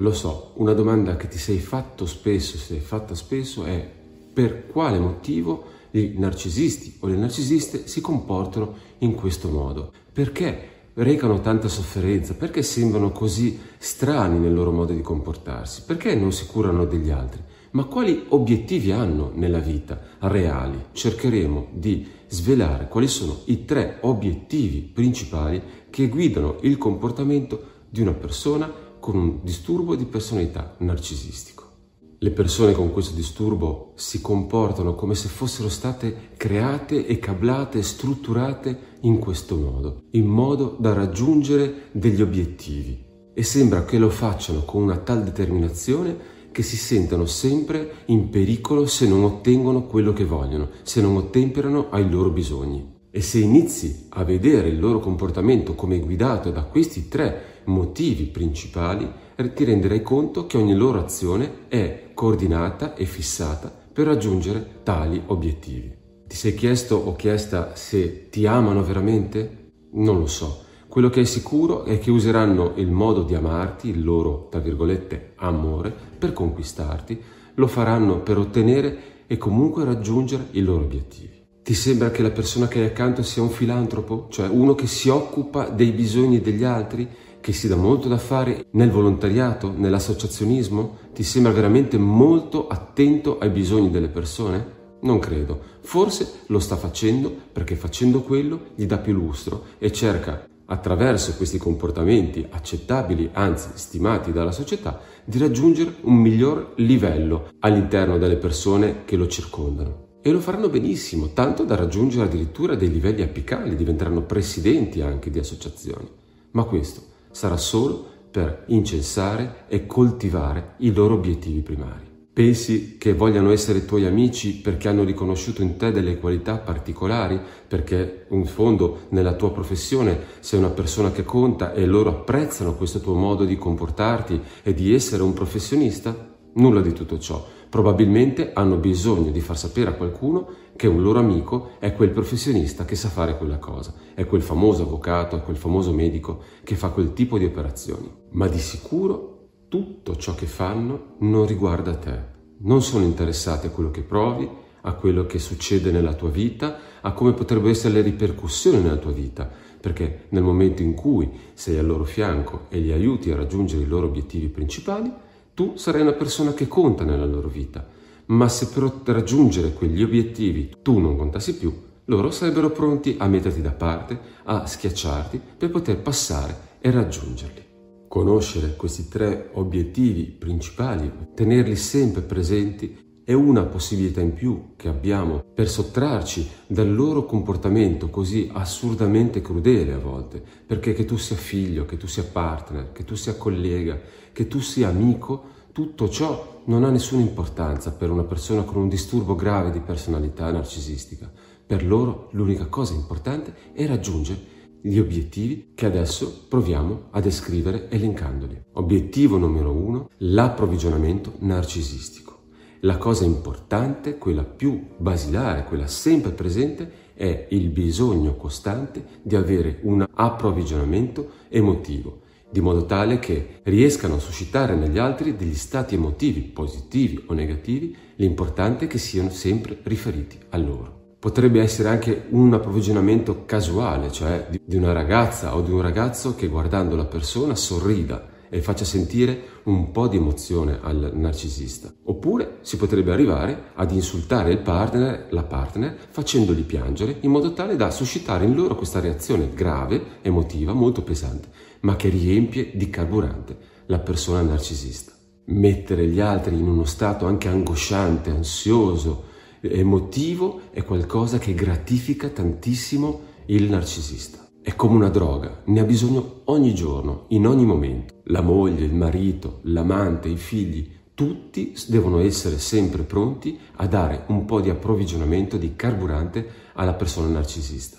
Lo so, una domanda che ti sei fatto spesso, si sei fatta spesso è per quale motivo i narcisisti o le narcisiste si comportano in questo modo? Perché recano tanta sofferenza? Perché sembrano così strani nel loro modo di comportarsi? Perché non si curano degli altri? Ma quali obiettivi hanno nella vita reali? Cercheremo di svelare quali sono i tre obiettivi principali che guidano il comportamento di una persona con un disturbo di personalità narcisistico. Le persone con questo disturbo si comportano come se fossero state create e cablate e strutturate in questo modo, in modo da raggiungere degli obiettivi. E sembra che lo facciano con una tal determinazione che si sentono sempre in pericolo se non ottengono quello che vogliono, se non ottemperano ai loro bisogni. E se inizi a vedere il loro comportamento come guidato da questi tre motivi principali, ti renderai conto che ogni loro azione è coordinata e fissata per raggiungere tali obiettivi. Ti sei chiesto o chiesta se ti amano veramente? Non lo so quello che è sicuro è che useranno il modo di amarti, il loro, tra virgolette, amore, per conquistarti, lo faranno per ottenere e comunque raggiungere i loro obiettivi. Ti sembra che la persona che hai accanto sia un filantropo, cioè uno che si occupa dei bisogni degli altri, che si dà molto da fare nel volontariato, nell'associazionismo? Ti sembra veramente molto attento ai bisogni delle persone? Non credo. Forse lo sta facendo perché facendo quello gli dà più lustro e cerca attraverso questi comportamenti accettabili, anzi stimati dalla società, di raggiungere un miglior livello all'interno delle persone che lo circondano. E lo faranno benissimo, tanto da raggiungere addirittura dei livelli apicali, diventeranno presidenti anche di associazioni. Ma questo sarà solo per incensare e coltivare i loro obiettivi primari. Pensi che vogliano essere tuoi amici perché hanno riconosciuto in te delle qualità particolari, perché in fondo nella tua professione sei una persona che conta e loro apprezzano questo tuo modo di comportarti e di essere un professionista? Nulla di tutto ciò. Probabilmente hanno bisogno di far sapere a qualcuno che un loro amico è quel professionista che sa fare quella cosa, è quel famoso avvocato, è quel famoso medico che fa quel tipo di operazioni. Ma di sicuro tutto ciò che fanno non riguarda te. Non sono interessati a quello che provi, a quello che succede nella tua vita, a come potrebbero essere le ripercussioni nella tua vita, perché nel momento in cui sei al loro fianco e li aiuti a raggiungere i loro obiettivi principali, tu sarai una persona che conta nella loro vita. Ma se per raggiungere quegli obiettivi tu non contassi più, loro sarebbero pronti a metterti da parte, a schiacciarti per poter passare e raggiungerli. Conoscere questi tre obiettivi principali, tenerli sempre presenti, è una possibilità in più che abbiamo per sottrarci dal loro comportamento così assurdamente crudele a volte, perché che tu sia figlio, che tu sia partner, che tu sia collega, che tu sia amico, tutto ciò non ha nessuna importanza per una persona con un disturbo grave di personalità narcisistica. Per loro l'unica cosa importante è raggiungere gli obiettivi che adesso proviamo a descrivere elencandoli. Obiettivo numero uno, l'approvvigionamento narcisistico. La cosa importante, quella più basilare, quella sempre presente, è il bisogno costante di avere un approvvigionamento emotivo, di modo tale che riescano a suscitare negli altri degli stati emotivi, positivi o negativi, l'importante è che siano sempre riferiti a loro. Potrebbe essere anche un approvvigionamento casuale, cioè di una ragazza o di un ragazzo che guardando la persona sorrida e faccia sentire un po' di emozione al narcisista. Oppure si potrebbe arrivare ad insultare il partner, la partner, facendoli piangere in modo tale da suscitare in loro questa reazione grave, emotiva, molto pesante, ma che riempie di carburante la persona narcisista. Mettere gli altri in uno stato anche angosciante, ansioso, emotivo è qualcosa che gratifica tantissimo il narcisista. È come una droga, ne ha bisogno ogni giorno, in ogni momento. La moglie, il marito, l'amante, i figli, tutti devono essere sempre pronti a dare un po' di approvvigionamento di carburante alla persona narcisista.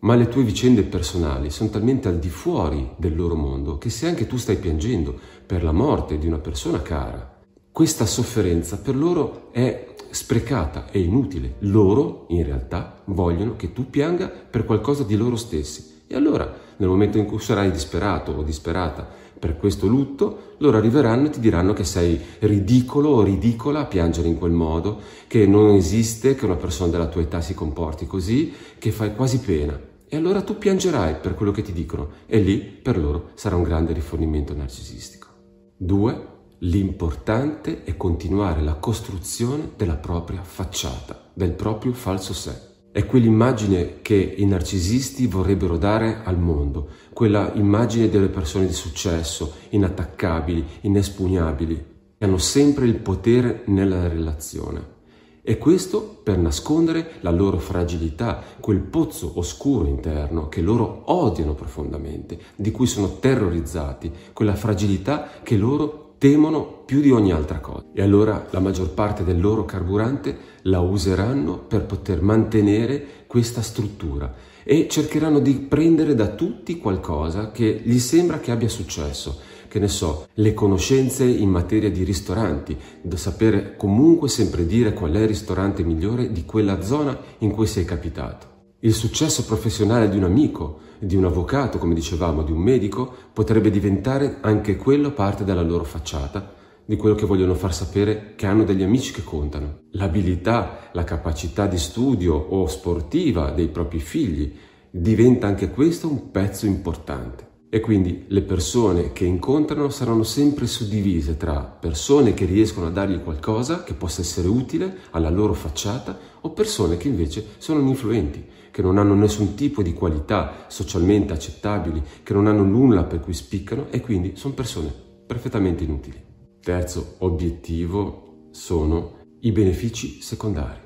Ma le tue vicende personali sono talmente al di fuori del loro mondo che se anche tu stai piangendo per la morte di una persona cara, questa sofferenza per loro è sprecata e inutile. Loro, in realtà, vogliono che tu pianga per qualcosa di loro stessi. E allora, nel momento in cui sarai disperato o disperata per questo lutto, loro arriveranno e ti diranno che sei ridicolo o ridicola a piangere in quel modo, che non esiste che una persona della tua età si comporti così, che fai quasi pena. E allora tu piangerai per quello che ti dicono e lì per loro sarà un grande rifornimento narcisistico. 2. L'importante è continuare la costruzione della propria facciata, del proprio falso sé. È quell'immagine che i narcisisti vorrebbero dare al mondo, quella immagine delle persone di successo, inattaccabili, inespugnabili, che hanno sempre il potere nella relazione. E questo per nascondere la loro fragilità, quel pozzo oscuro interno che loro odiano profondamente, di cui sono terrorizzati, quella fragilità che loro temono più di ogni altra cosa. E allora la maggior parte del loro carburante la useranno per poter mantenere questa struttura e cercheranno di prendere da tutti qualcosa che gli sembra che abbia successo. Che ne so, le conoscenze in materia di ristoranti, da sapere comunque sempre dire qual è il ristorante migliore di quella zona in cui sei capitato. Il successo professionale di un amico, di un avvocato, come dicevamo, di un medico, potrebbe diventare anche quello parte della loro facciata, di quello che vogliono far sapere che hanno degli amici che contano. L'abilità, la capacità di studio o sportiva dei propri figli diventa anche questo un pezzo importante. E quindi le persone che incontrano saranno sempre suddivise tra persone che riescono a dargli qualcosa che possa essere utile alla loro facciata o persone che invece sono influenti, che non hanno nessun tipo di qualità socialmente accettabili, che non hanno nulla per cui spiccano e quindi sono persone perfettamente inutili. Terzo obiettivo sono i benefici secondari.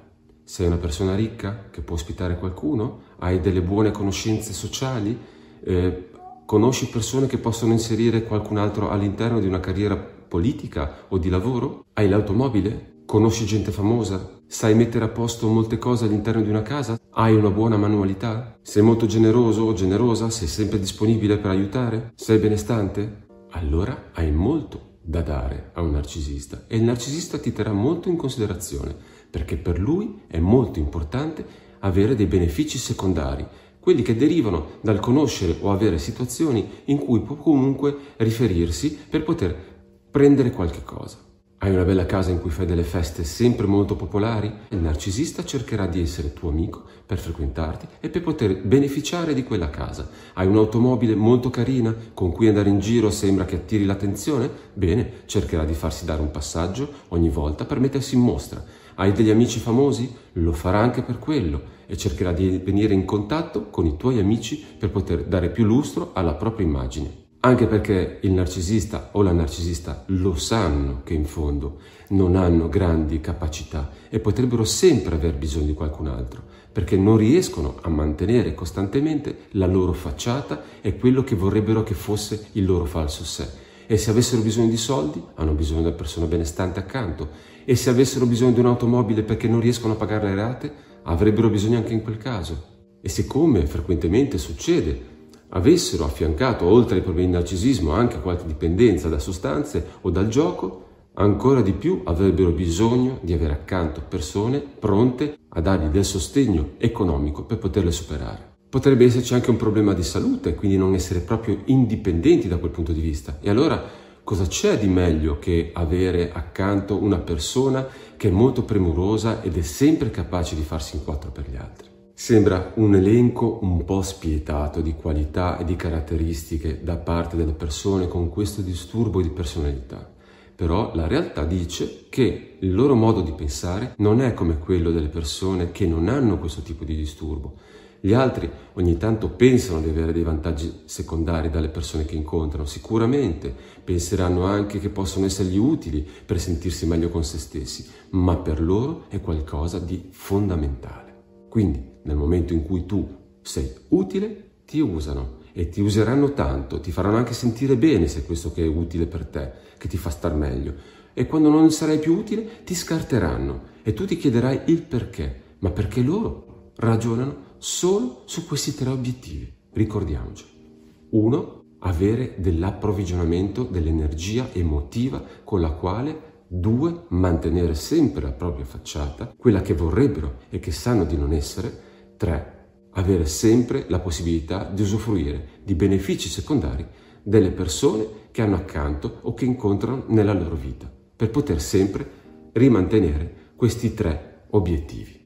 Sei una persona ricca che può ospitare qualcuno, hai delle buone conoscenze sociali, eh, Conosci persone che possono inserire qualcun altro all'interno di una carriera politica o di lavoro? Hai l'automobile? Conosci gente famosa? Sai mettere a posto molte cose all'interno di una casa? Hai una buona manualità? Sei molto generoso o generosa? Sei sempre disponibile per aiutare? Sei benestante? Allora hai molto da dare a un narcisista e il narcisista ti terrà molto in considerazione perché per lui è molto importante avere dei benefici secondari quelli che derivano dal conoscere o avere situazioni in cui può comunque riferirsi per poter prendere qualche cosa. Hai una bella casa in cui fai delle feste sempre molto popolari? Il narcisista cercherà di essere tuo amico per frequentarti e per poter beneficiare di quella casa. Hai un'automobile molto carina con cui andare in giro sembra che attiri l'attenzione? Bene, cercherà di farsi dare un passaggio ogni volta per mettersi in mostra. Hai degli amici famosi? Lo farà anche per quello e cercherà di venire in contatto con i tuoi amici per poter dare più lustro alla propria immagine. Anche perché il narcisista o la narcisista lo sanno che in fondo non hanno grandi capacità e potrebbero sempre aver bisogno di qualcun altro, perché non riescono a mantenere costantemente la loro facciata e quello che vorrebbero che fosse il loro falso sé. E se avessero bisogno di soldi, hanno bisogno della persona benestante accanto. E se avessero bisogno di un'automobile perché non riescono a pagare le rate, avrebbero bisogno anche in quel caso. E siccome frequentemente succede, avessero affiancato oltre ai problemi di narcisismo anche qualche dipendenza da sostanze o dal gioco, ancora di più avrebbero bisogno di avere accanto persone pronte a dargli del sostegno economico per poterle superare. Potrebbe esserci anche un problema di salute, quindi non essere proprio indipendenti da quel punto di vista. E allora cosa c'è di meglio che avere accanto una persona che è molto premurosa ed è sempre capace di farsi in quattro per gli altri? Sembra un elenco un po' spietato di qualità e di caratteristiche da parte delle persone con questo disturbo di personalità. Però la realtà dice che il loro modo di pensare non è come quello delle persone che non hanno questo tipo di disturbo, gli altri ogni tanto pensano di avere dei vantaggi secondari dalle persone che incontrano, sicuramente penseranno anche che possono essergli utili per sentirsi meglio con se stessi, ma per loro è qualcosa di fondamentale. Quindi nel momento in cui tu sei utile, ti usano e ti useranno tanto, ti faranno anche sentire bene se questo che è utile per te, che ti fa star meglio. E quando non sarai più utile, ti scarteranno e tu ti chiederai il perché, ma perché loro ragionano solo su questi tre obiettivi. Ricordiamoci. Uno, avere dell'approvvigionamento dell'energia emotiva con la quale Due, mantenere sempre la propria facciata, quella che vorrebbero e che sanno di non essere. Tre, avere sempre la possibilità di usufruire di benefici secondari delle persone che hanno accanto o che incontrano nella loro vita, per poter sempre rimantenere questi tre obiettivi.